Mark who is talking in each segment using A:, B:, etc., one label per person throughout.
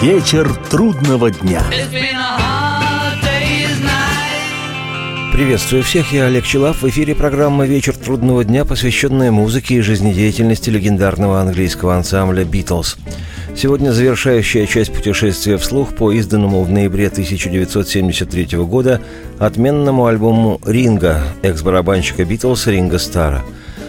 A: Вечер трудного дня.
B: Приветствую всех, я Олег Челав. В эфире программа «Вечер трудного дня», посвященная музыке и жизнедеятельности легендарного английского ансамбля «Битлз». Сегодня завершающая часть путешествия вслух по изданному в ноябре 1973 года отменному альбому «Ринга» экс-барабанщика «Битлз» Ринга Стара.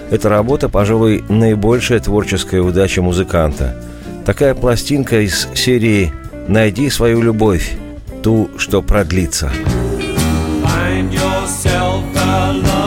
B: Эта работа, пожалуй, наибольшая творческая удача музыканта. Такая пластинка из серии «Найди свою любовь, ту, что продлится». Find yourself a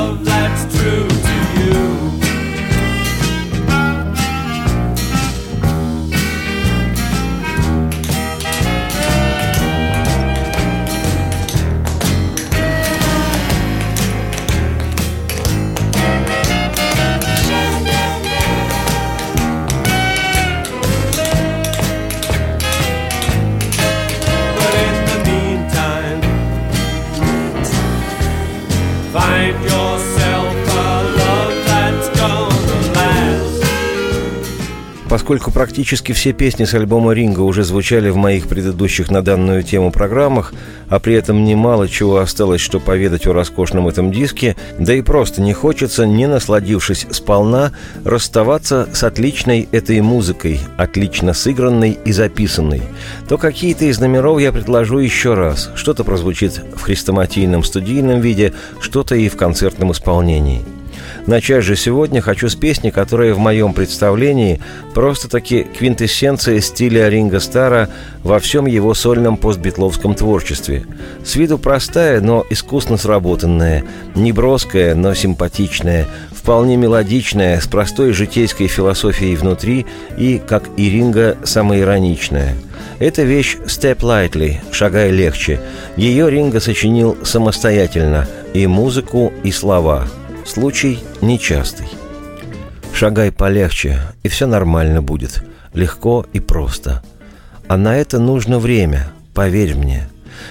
B: Поскольку практически все песни с альбома «Ринга» уже звучали в моих предыдущих на данную тему программах, а при этом немало чего осталось, что поведать о роскошном этом диске, да и просто не хочется, не насладившись сполна, расставаться с отличной этой музыкой, отлично сыгранной и записанной, то какие-то из номеров я предложу еще раз. Что-то прозвучит в хрестоматийном студийном виде, что-то и в концертном исполнении – Начать же сегодня хочу с песни, которая в моем представлении просто-таки квинтэссенция стиля Ринга Стара во всем его сольном постбитловском творчестве. С виду простая, но искусно сработанная, неброская, но симпатичная, вполне мелодичная, с простой житейской философией внутри и, как и Ринга, самоироничная – это вещь «Step Lightly» – «Шагай легче». Ее Ринга сочинил самостоятельно – и музыку, и слова – Случай нечастый. Шагай полегче, и все нормально будет. Легко и просто. А на это нужно время, поверь мне.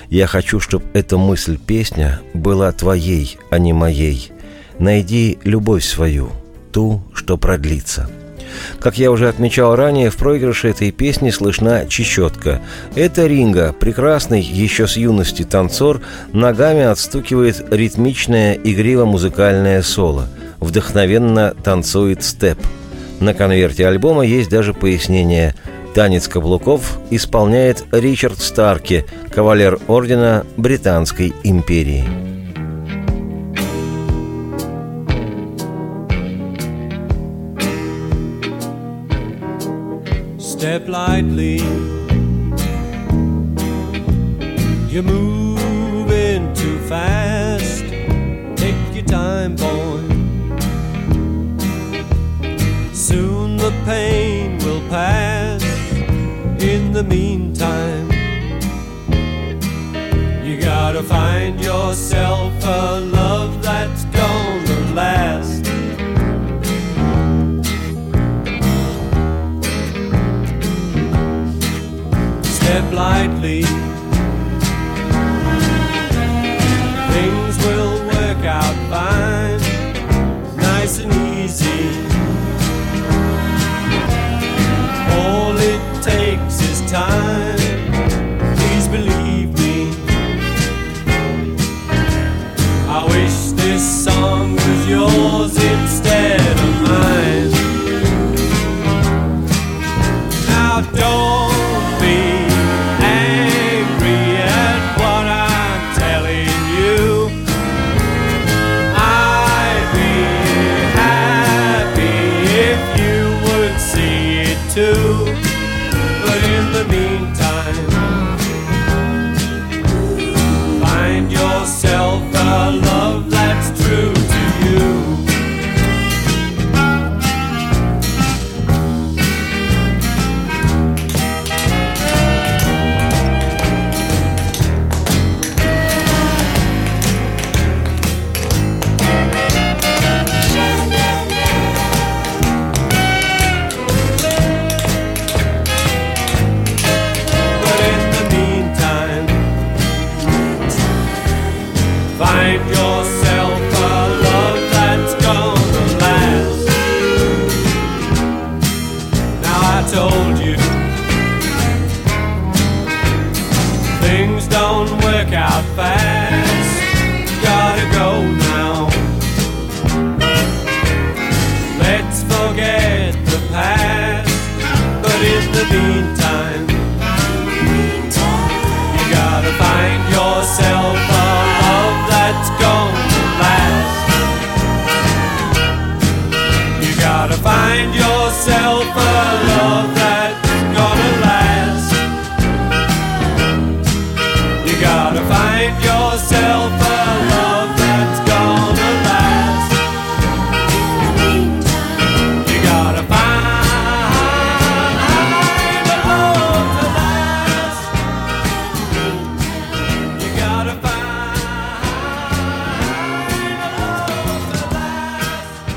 B: Я хочу, чтобы эта мысль-песня была твоей, а не моей. Найди любовь свою, ту, что продлится. Как я уже отмечал ранее, в проигрыше этой песни слышна чечетка. Это Ринга, прекрасный еще с юности танцор, ногами отстукивает ритмичное игриво-музыкальное соло. Вдохновенно танцует степ. На конверте альбома есть даже пояснение Танец каблуков исполняет Ричард Старки, кавалер ордена Британской империи. Step lightly. You're moving too fast. Take your time, boy. Soon the pain will pass. In the meantime, you gotta find yourself a love lightly. Things will work out fine, nice and easy. All it takes is time. Please believe me. I wish this song was yours instead
C: been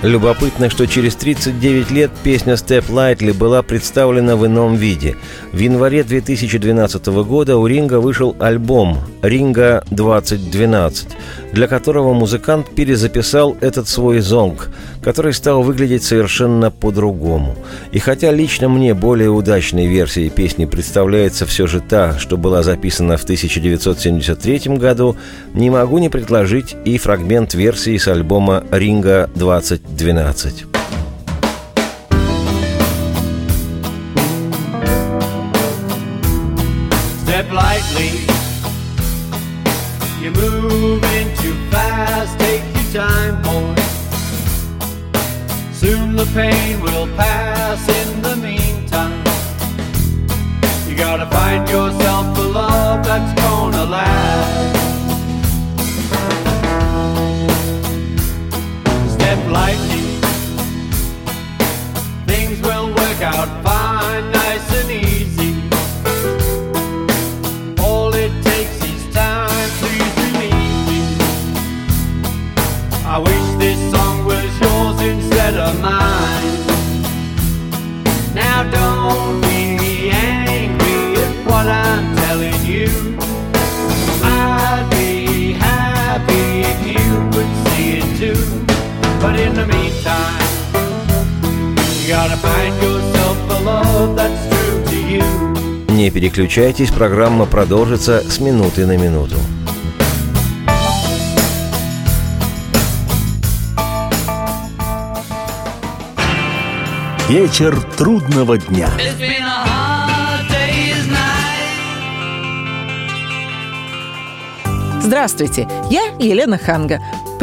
B: Любопытно, что через 39 лет песня «Step Lightly» была представлена в ином виде. В январе 2012 года у Ринга вышел альбом «Ринга 2012», для которого музыкант перезаписал этот свой зонг, который стал выглядеть совершенно по-другому. И хотя лично мне более удачной версией песни представляется все же та, что была записана в 1973 году, не могу не предложить и фрагмент версии с альбома «Ринга 2012».
C: Step lightly. You're moving too fast. Take your time, the pain will pass. In the meantime, you gotta find yourself a love that's gonna last. Step lightly. Things will work out fine, nice and easy.
B: Не переключайтесь, программа продолжится с минуты на минуту.
A: Вечер трудного дня.
D: Здравствуйте, я Елена Ханга.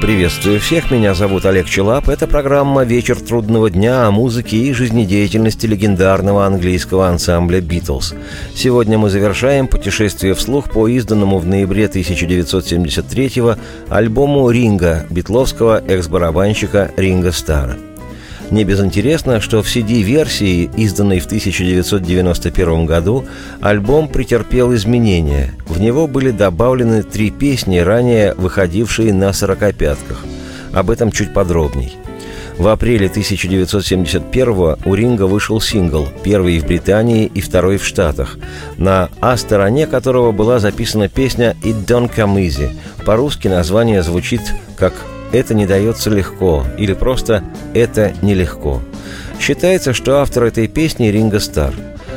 B: Приветствую всех, меня зовут Олег Челап. Это программа «Вечер трудного дня» о музыке и жизнедеятельности легендарного английского ансамбля «Битлз». Сегодня мы завершаем путешествие вслух по изданному в ноябре 1973-го альбому «Ринга» битловского экс-барабанщика Ринга Стара. Не безинтересно, что в CD-версии, изданной в 1991 году, альбом претерпел изменения. В него были добавлены три песни, ранее выходившие на «сорокопятках». Об этом чуть подробней. В апреле 1971 у Ринга вышел сингл, первый в Британии и второй в Штатах, на А-стороне которого была записана песня «It Don't Come Easy». По-русски название звучит как «Это не дается легко» или просто «Это нелегко». Считается, что автор этой песни Ринго Стар.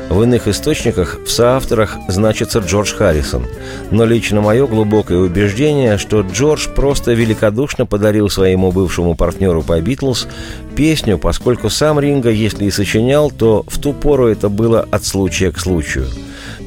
B: В иных источниках в соавторах значится Джордж Харрисон. Но лично мое глубокое убеждение, что Джордж просто великодушно подарил своему бывшему партнеру по «Битлз» песню, поскольку сам Ринго, если и сочинял, то в ту пору это было от случая к случаю –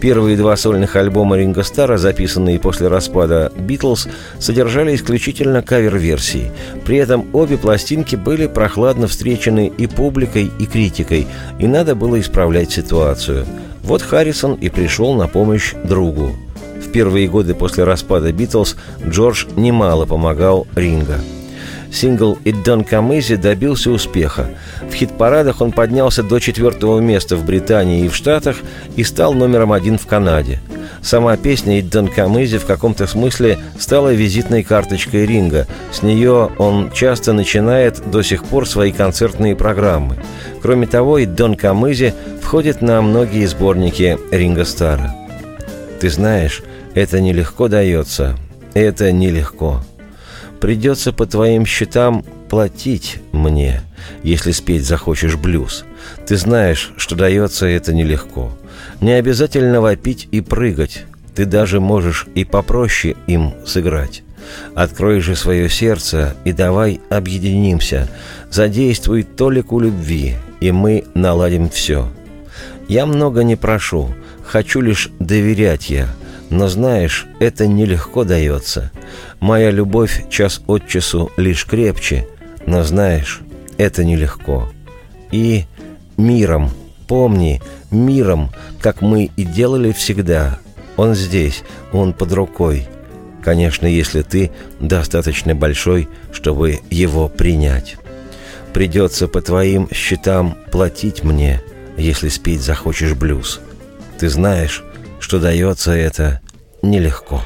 B: Первые два сольных альбома Ринго Стара, записанные после распада «Битлз», содержали исключительно кавер-версии. При этом обе пластинки были прохладно встречены и публикой, и критикой, и надо было исправлять ситуацию. Вот Харрисон и пришел на помощь другу. В первые годы после распада «Битлз» Джордж немало помогал Ринго. Сингл «It Don't Come Easy» добился успеха. В хит-парадах он поднялся до четвертого места в Британии и в Штатах и стал номером один в Канаде. Сама песня «It Don't Come Easy» в каком-то смысле стала визитной карточкой Ринга. С нее он часто начинает до сих пор свои концертные программы. Кроме того, «It Don't Come Easy» входит на многие сборники Ринга Стара. Ты знаешь, это нелегко дается. Это нелегко. Придется по твоим счетам платить мне, если спеть захочешь блюз. Ты знаешь, что дается это нелегко. Не обязательно вопить и прыгать. Ты даже можешь и попроще им сыграть. Открой же свое сердце и давай объединимся. Задействуй толику любви, и мы наладим все. Я много не прошу, хочу лишь доверять я – но знаешь, это нелегко дается. Моя любовь час от часу лишь крепче, но знаешь, это нелегко. И миром, помни, миром, как мы и делали всегда. Он здесь, он под рукой. Конечно, если ты достаточно большой, чтобы его принять. Придется по твоим счетам платить мне, если спеть захочешь блюз. Ты знаешь, что дается это нелегко.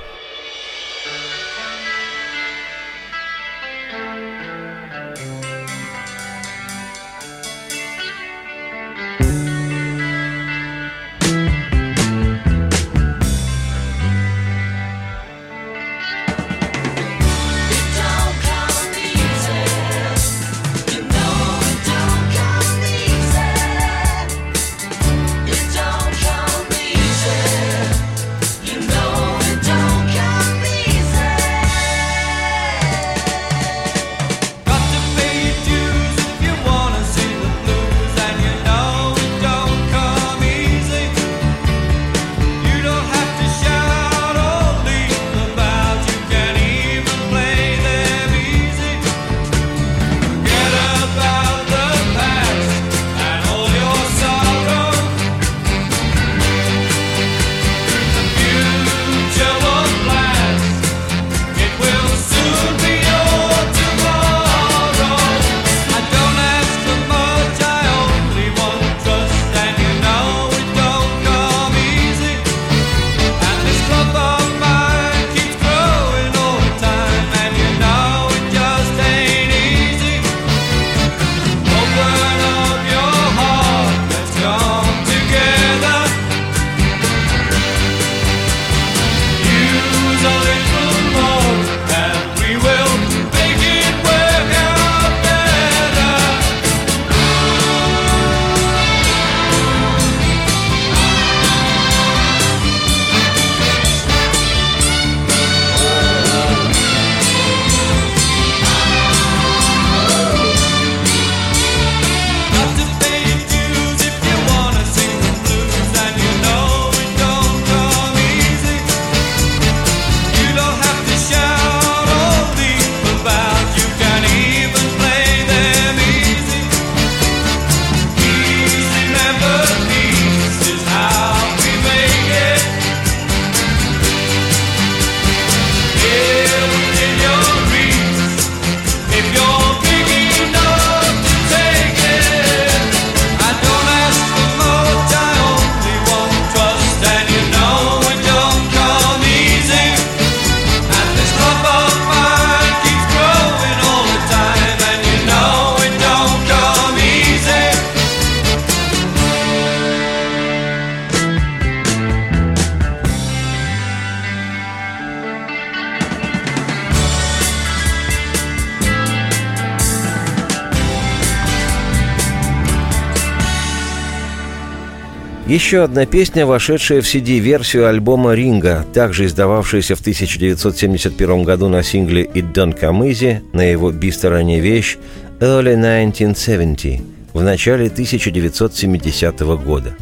B: Еще одна песня, вошедшая в CD-версию альбома «Ринга», также издававшаяся в 1971 году на сингле «It Don't Come Easy» на его би-стороне вещь «Early 1970» в начале 1970 года.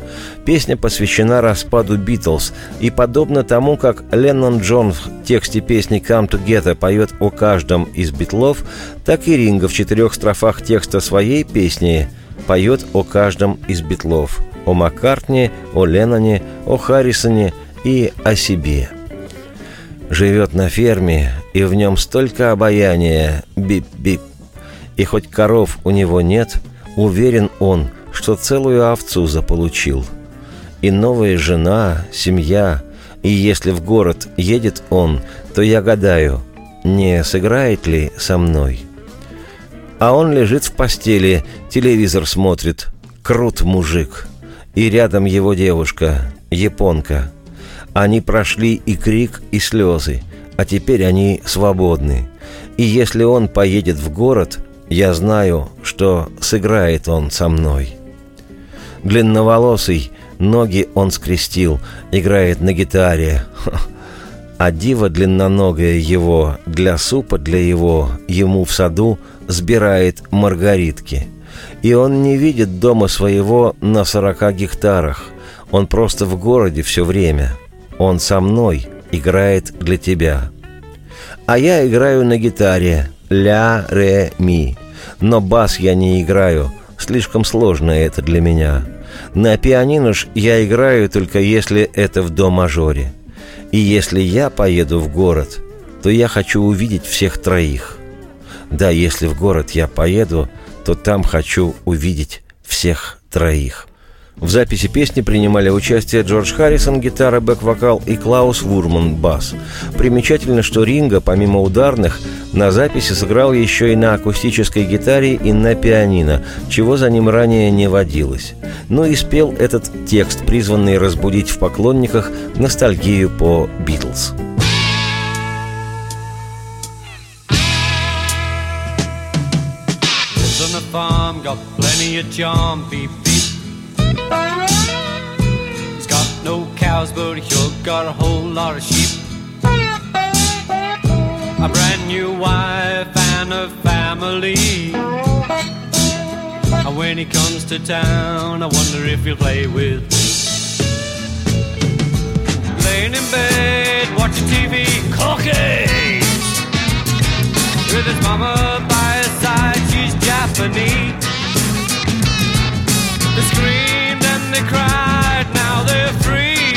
B: Песня посвящена распаду «Битлз», и подобно тому, как Леннон Джон в тексте песни «Come Together» поет о каждом из битлов, так и Ринга в четырех строфах текста своей песни поет о каждом из битлов – о Маккартне, о Ленноне, о Харрисоне и о себе. Живет на ферме, и в нем столько обаяния, бип-бип, И хоть коров у него нет, уверен он, что целую овцу заполучил. И новая жена, семья, и если в город едет он, то я гадаю, не сыграет ли со мной. А он лежит в постели, телевизор смотрит. Крут мужик. И рядом его девушка, японка. Они прошли и крик, и слезы, а теперь они свободны. И если он поедет в город, я знаю, что сыграет он со мной. Длинноволосый, ноги он скрестил, играет на гитаре. А дива длинноногая его для супа для его ему в саду сбирает маргаритки. И он не видит дома своего на сорока гектарах. Он просто в городе все время. Он со мной играет для тебя. А я играю на гитаре ля, ре, ми. Но бас я не играю, слишком сложно это для меня. На пианино ж я играю только если это в до-мажоре. И если я поеду в город, то я хочу увидеть всех троих. Да, если в город я поеду, то там хочу увидеть всех троих. В записи песни принимали участие Джордж Харрисон, гитара, бэк-вокал и Клаус Вурман, бас. Примечательно, что Ринга, помимо ударных, на записи сыграл еще и на акустической гитаре и на пианино, чего за ним ранее не водилось. Ну и спел этот текст, призванный разбудить в поклонниках ностальгию по «Битлз».
C: Got plenty of charm, beep beep. He's got no cows, but he sure got a whole lot of sheep. A brand new wife and a family. And when he comes to town, I wonder if he'll play with me. Laying in bed, watching TV, cookies. With his mama by his side, she's Japanese. They screamed and they cried, now they're free.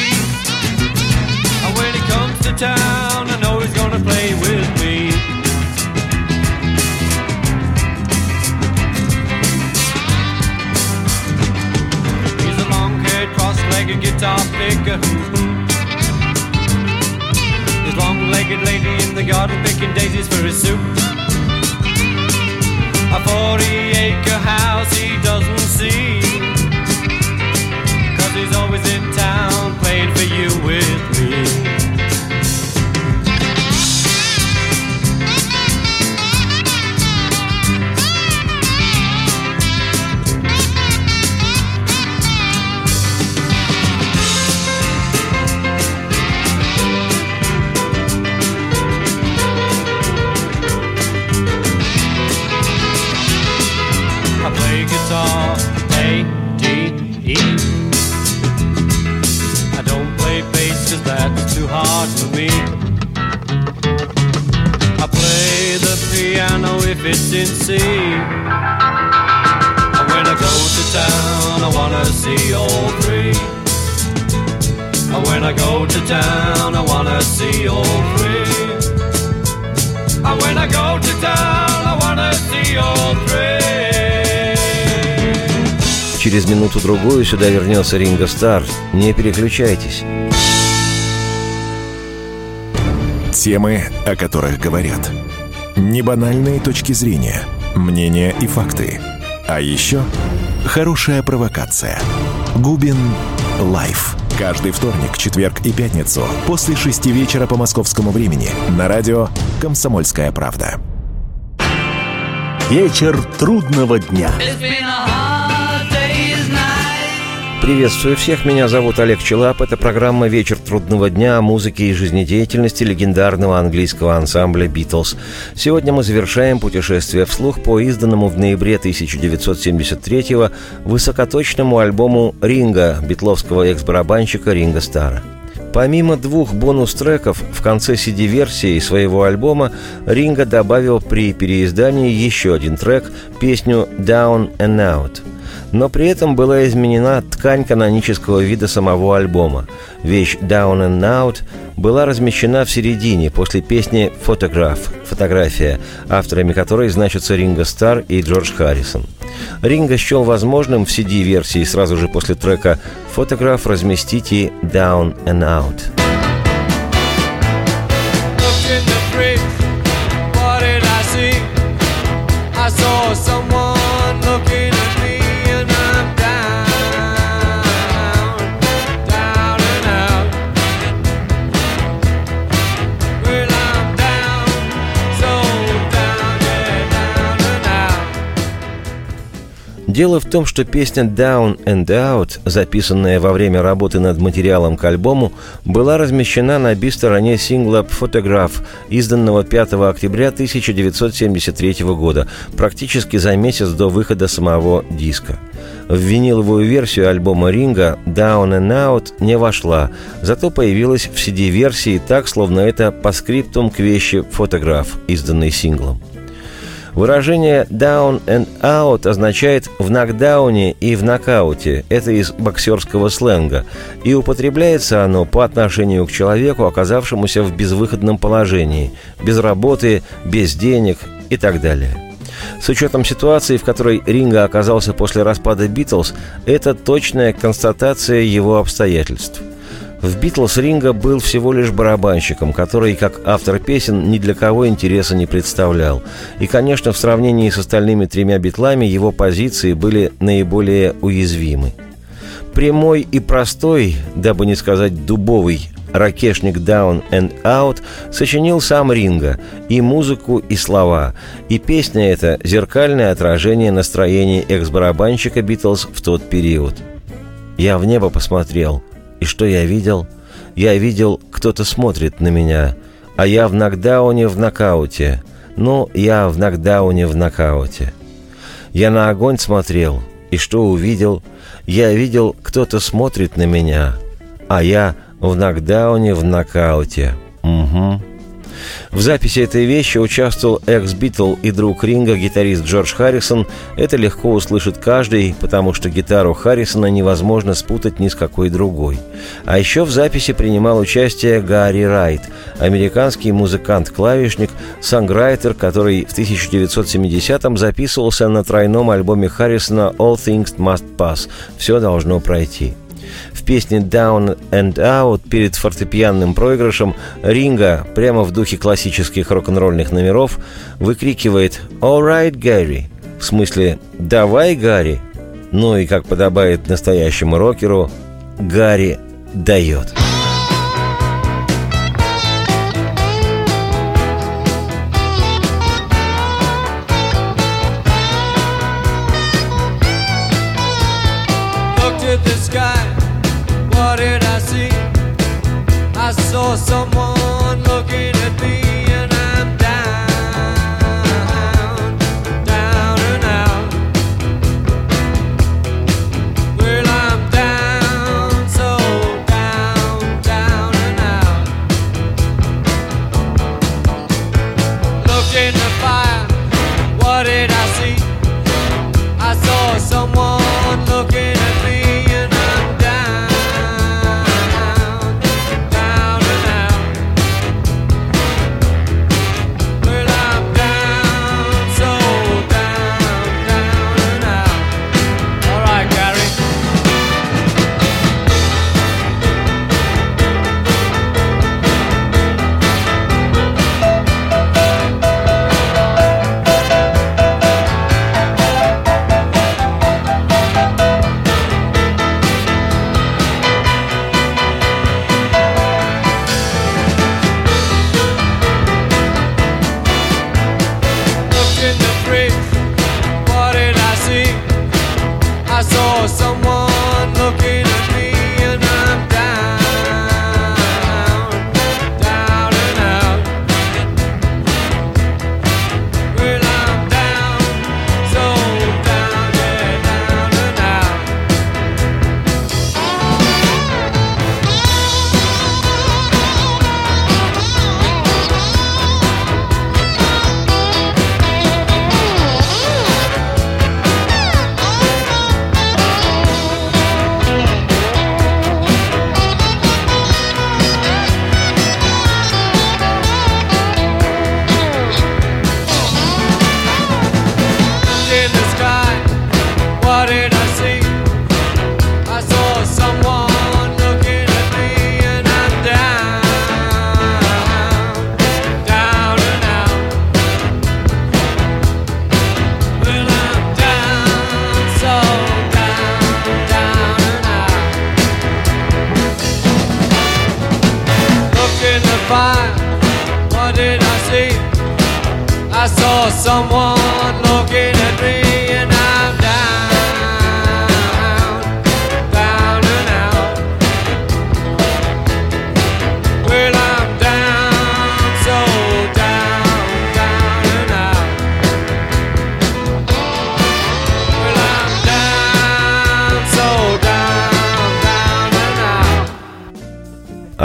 C: And when he comes to town, I know he's gonna play with me. He's a long-haired, cross-legged guitar picker. His long-legged lady in the garden picking daisies for his soup. A 40-acre house he doesn't see. He's always in town playing for you with me. C. And when I go to town, I wanna see all three. And when I go to town, I wanna see all three. And when I go to town, I wanna see all three.
B: Через минуту-другую сюда вернется Ринго Стар. Не переключайтесь.
A: Темы, о которых говорят. Небанальные точки зрения, мнения и факты. А еще хорошая провокация. Губин Live. Каждый вторник, четверг и пятницу после шести вечера по московскому времени на радио «Комсомольская правда».
E: Вечер трудного дня.
F: It's been a.
B: Приветствую всех, меня зовут Олег Челап. Это программа «Вечер трудного дня» о музыке и жизнедеятельности легендарного английского ансамбля «Битлз». Сегодня мы завершаем путешествие вслух по изданному в ноябре 1973-го высокоточному альбому «Ринга» битловского экс-барабанщика Ринга Стара. Помимо двух бонус-треков, в конце CD-версии своего альбома Ринга добавил при переиздании еще один трек, песню «Down and Out». Но при этом была изменена ткань канонического вида самого альбома. Вещь «Down and Out» была размещена в середине, после песни «Photograph» – «Фотография», авторами которой значатся Ринго Стар и Джордж Харрисон. Ринго счел возможным в CD-версии сразу же после трека «Photograph» разместить и «Down and Out».
C: Someone
B: Дело в том, что песня «Down and Out», записанная во время работы над материалом к альбому, была размещена на би-стороне сингла «Photograph», изданного 5 октября 1973 года, практически за месяц до выхода самого диска. В виниловую версию альбома Ринга «Down and Out» не вошла, зато появилась в CD-версии так, словно это по скриптум к вещи «Photograph», изданной синглом. Выражение «down and out» означает «в нокдауне» и «в нокауте». Это из боксерского сленга. И употребляется оно по отношению к человеку, оказавшемуся в безвыходном положении, без работы, без денег и так далее. С учетом ситуации, в которой Ринга оказался после распада «Битлз», это точная констатация его обстоятельств – в «Битлз» Ринга был всего лишь барабанщиком, который, как автор песен, ни для кого интереса не представлял. И, конечно, в сравнении с остальными тремя битлами его позиции были наиболее уязвимы. Прямой и простой, дабы не сказать дубовый, ракешник «Down and Out» сочинил сам Ринга и музыку, и слова. И песня эта – зеркальное отражение настроения экс-барабанщика «Битлз» в тот период. «Я в небо посмотрел», и что я видел? Я видел, кто-то смотрит на меня, а я в нокдауне в нокауте. Ну, я в нокдауне в нокауте. Я на огонь смотрел, и что увидел? Я видел, кто-то смотрит на меня, а я в нокдауне в нокауте. Угу. В записи этой вещи участвовал экс-битл и друг Ринга, гитарист Джордж Харрисон. Это легко услышит каждый, потому что гитару Харрисона невозможно спутать ни с какой другой. А еще в записи принимал участие Гарри Райт, американский музыкант-клавишник, санграйтер, который в 1970-м записывался на тройном альбоме Харрисона «All Things Must Pass» «Все должно пройти». В песне «Down and Out» перед фортепианным проигрышем Ринга, прямо в духе классических рок-н-ролльных номеров, выкрикивает «All right, Гарри», в смысле «Давай, Гарри». Ну и, как подобает настоящему рокеру, Гарри дает.
C: Looked someone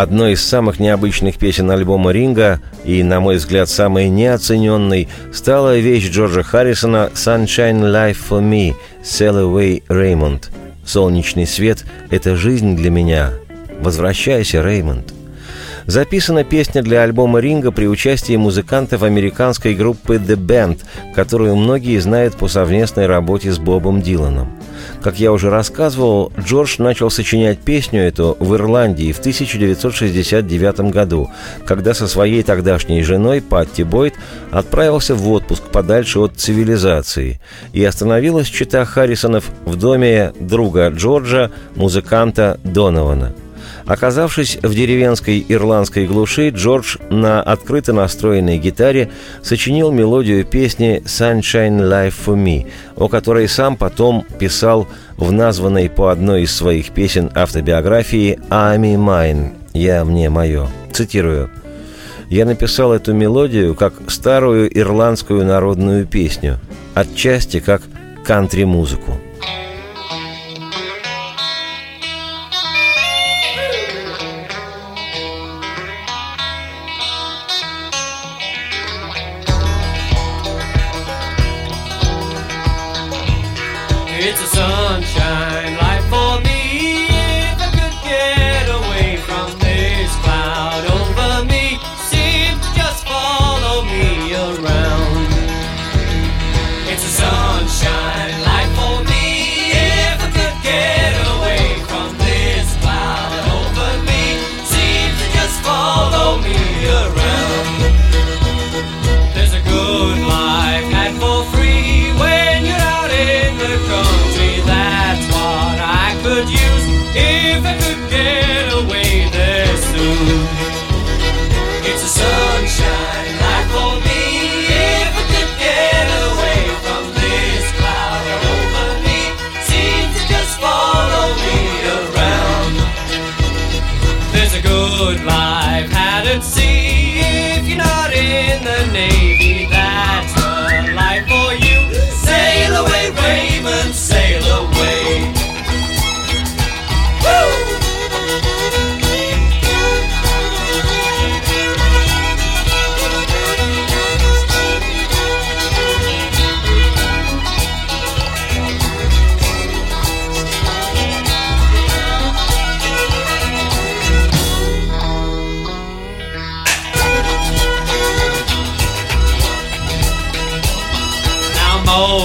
B: Одной из самых необычных песен альбома Ринга и, на мой взгляд, самой неоцененной стала вещь Джорджа Харрисона «Sunshine Life for Me» «Sail Away Raymond». «Солнечный свет – это жизнь для меня. Возвращайся, Реймонд». Записана песня для альбома Ринга при участии музыкантов американской группы The Band, которую многие знают по совместной работе с Бобом Диланом. Как я уже рассказывал, Джордж начал сочинять песню эту в Ирландии в 1969 году, когда со своей тогдашней женой Патти Бойд отправился в отпуск подальше от цивилизации и остановилась чита Харрисонов в доме друга Джорджа, музыканта Донована – Оказавшись в деревенской ирландской глуши, Джордж на открыто настроенной гитаре сочинил мелодию песни «Sunshine Life for Me», о которой сам потом писал в названной по одной из своих песен автобиографии «I'm mine» – «Я мне мое». Цитирую. «Я написал эту мелодию как старую ирландскую народную песню, отчасти как кантри-музыку».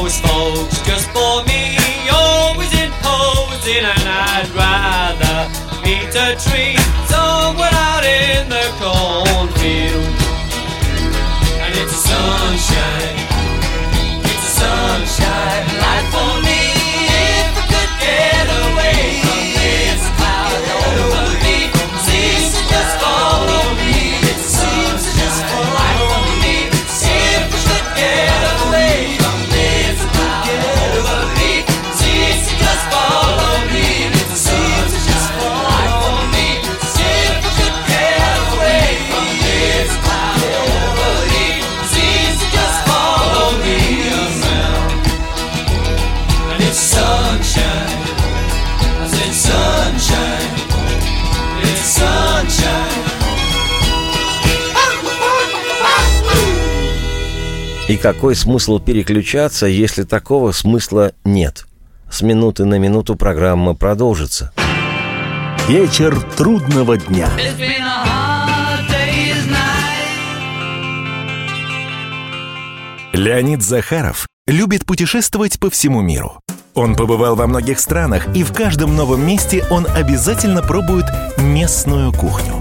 C: Now folks. Just for me always imposing and I'd rather meet a tree somewhere out in the cornfield. And it's a sunshine, it's a sunshine. Light for
B: какой смысл переключаться, если такого смысла нет? С минуты на минуту программа продолжится.
E: Вечер трудного дня.
A: Леонид Захаров любит путешествовать по всему миру. Он побывал во многих странах, и в каждом новом месте он обязательно пробует местную кухню.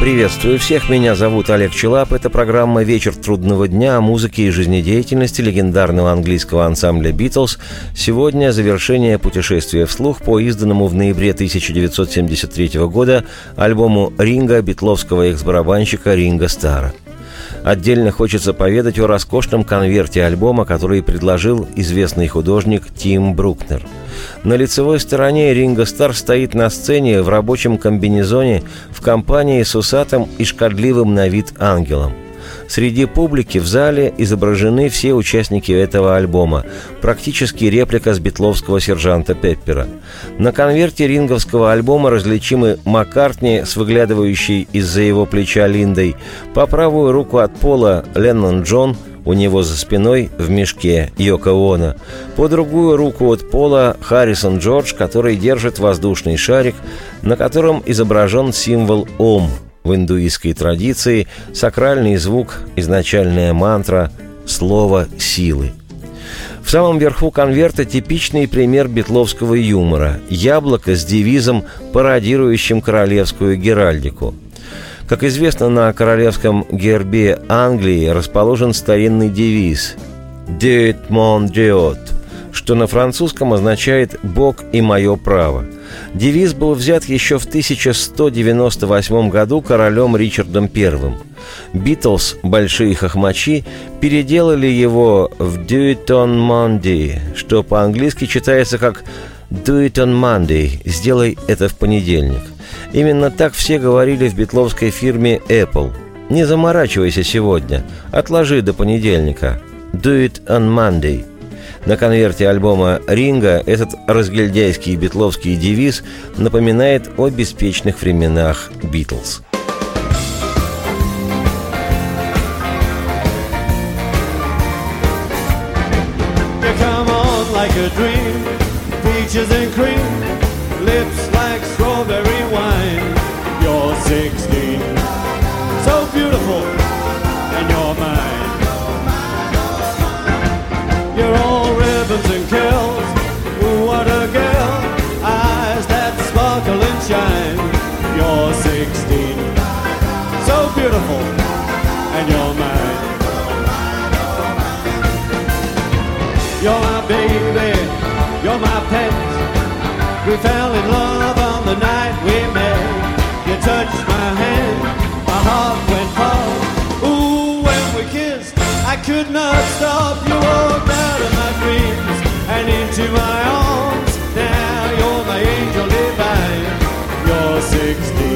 B: Приветствую всех, меня зовут Олег Челап. Это программа «Вечер трудного дня» о музыке и жизнедеятельности легендарного английского ансамбля «Битлз». Сегодня завершение путешествия вслух по изданному в ноябре 1973 года альбому Ринга битловского экс-барабанщика Ринга Стара. Отдельно хочется поведать о роскошном конверте альбома, который предложил известный художник Тим Брукнер. На лицевой стороне Ринго Стар стоит на сцене в рабочем комбинезоне в компании с усатым и шкодливым на вид ангелом – Среди публики в зале изображены все участники этого альбома, практически реплика с битловского сержанта Пеппера. На конверте ринговского альбома различимы Маккартни с выглядывающей из-за его плеча Линдой, по правую руку от пола Леннон Джон, у него за спиной в мешке Йоко Оно. По другую руку от пола Харрисон Джордж, который держит воздушный шарик, на котором изображен символ Ом – в индуистской традиции сакральный звук, изначальная мантра, слово силы. В самом верху конверта типичный пример битловского юмора – яблоко с девизом, пародирующим королевскую геральдику. Как известно, на королевском гербе Англии расположен старинный девиз «Dieu mon Dieu», что на французском означает «Бог и мое право». Девиз был взят еще в 1198 году королем Ричардом I. Битлз, большие хохмачи, переделали его в «Do it on Monday», что по-английски читается как «Do it on Monday», «Сделай это в понедельник». Именно так все говорили в битловской фирме Apple. «Не заморачивайся сегодня, отложи до понедельника». «Do it on Monday», на конверте альбома «Ринга» этот разгильдяйский битловский девиз напоминает о беспечных временах «Битлз».
C: Like a dream, peaches and cream, lips We fell in love on the night we met. You touched my hand, my heart went cold. Ooh, when we kissed, I could not stop. You walked out of my dreams and into my arms. Now you're my angel divine. You're 16,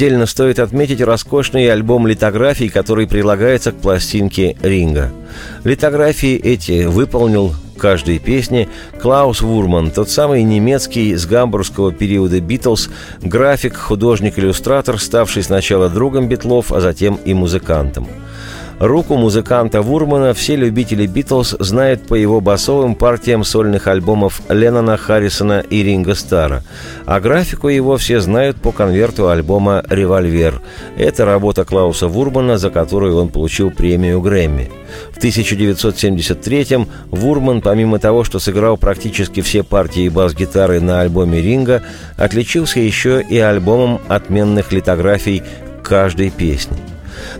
B: Отдельно стоит отметить роскошный альбом литографий, который прилагается к пластинке «Ринга». Литографии эти выполнил каждой песни Клаус Вурман, тот самый немецкий с гамбургского периода «Битлз», график, художник-иллюстратор, ставший сначала другом Битлов, а затем и музыкантом. Руку музыканта Вурмана все любители «Битлз» знают по его басовым партиям сольных альбомов Леннона, Харрисона и Ринга Стара, а графику его все знают по конверту альбома «Револьвер». Это работа Клауса Вурмана, за которую он получил премию Грэмми. В 1973-м Вурман, помимо того, что сыграл практически все партии бас-гитары на альбоме «Ринга», отличился еще и альбомом отменных литографий каждой песни –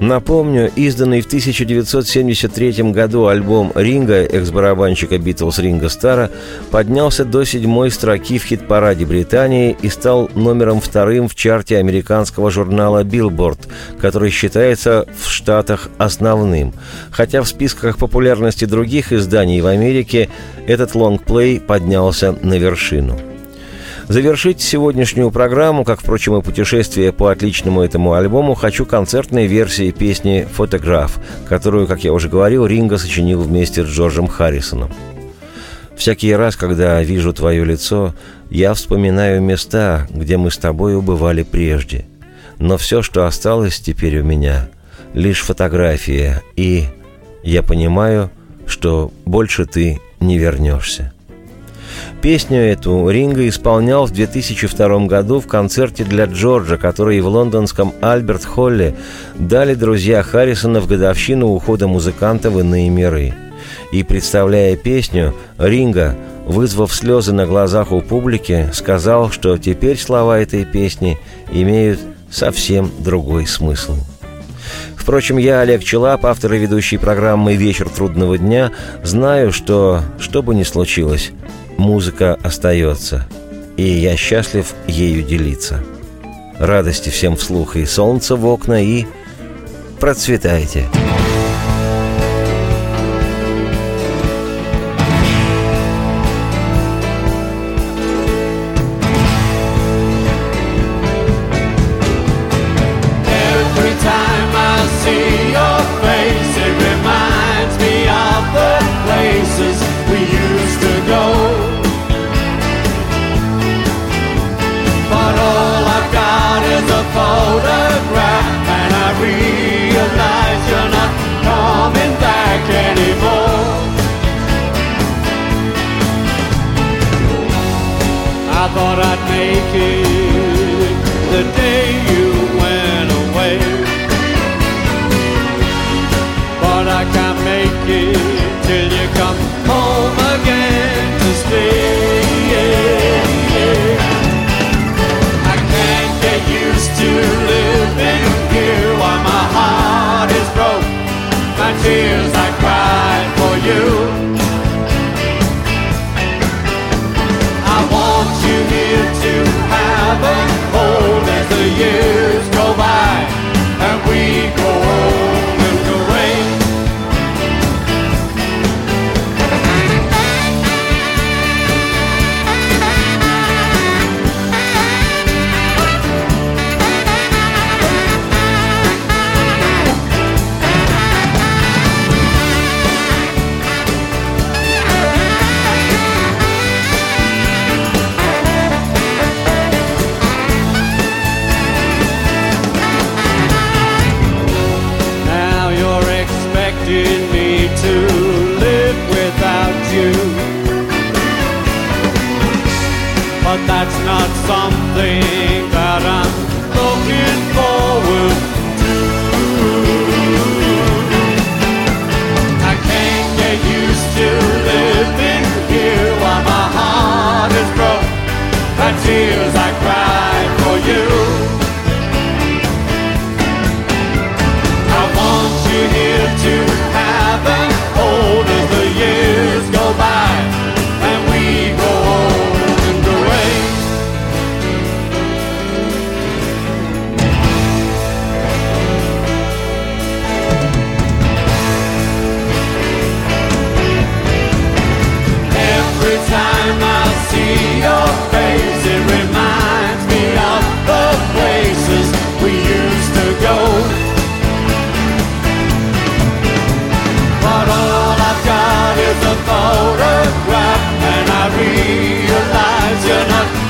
B: Напомню, изданный в 1973 году альбом Ринга, экс-барабанщика Битлз Ринга Стара, поднялся до седьмой строки в хит-параде Британии и стал номером вторым в чарте американского журнала Billboard, который считается в Штатах основным. Хотя в списках популярности других изданий в Америке этот лонгплей поднялся на вершину – Завершить сегодняшнюю программу, как, впрочем, и путешествие по отличному этому альбому, хочу концертной версии песни «Фотограф», которую, как я уже говорил, Ринго сочинил вместе с Джорджем Харрисоном. Всякий раз, когда вижу твое лицо, я вспоминаю места, где мы с тобой убывали прежде. Но все, что осталось теперь у меня, лишь фотография, и я понимаю, что больше ты не вернешься. Песню эту Ринго исполнял в 2002 году в концерте для Джорджа, который в лондонском Альберт-Холле дали друзья Харрисона в годовщину ухода музыканта в иные миры. И, представляя песню, Ринго, вызвав слезы на глазах у публики, сказал, что теперь слова этой песни имеют совсем другой смысл. Впрочем, я, Олег Челап, автор и ведущий программы «Вечер трудного дня», знаю, что, что бы ни случилось, музыка остается, и я счастлив ею делиться. Радости всем вслух и солнца в окна, и процветайте! Процветайте!
C: a photograph And I realize you're not coming back anymore. I thought I'd make it the day you went away. But I can't make it till you come home again. tears I cried for you. you. But that's not something. realize you're not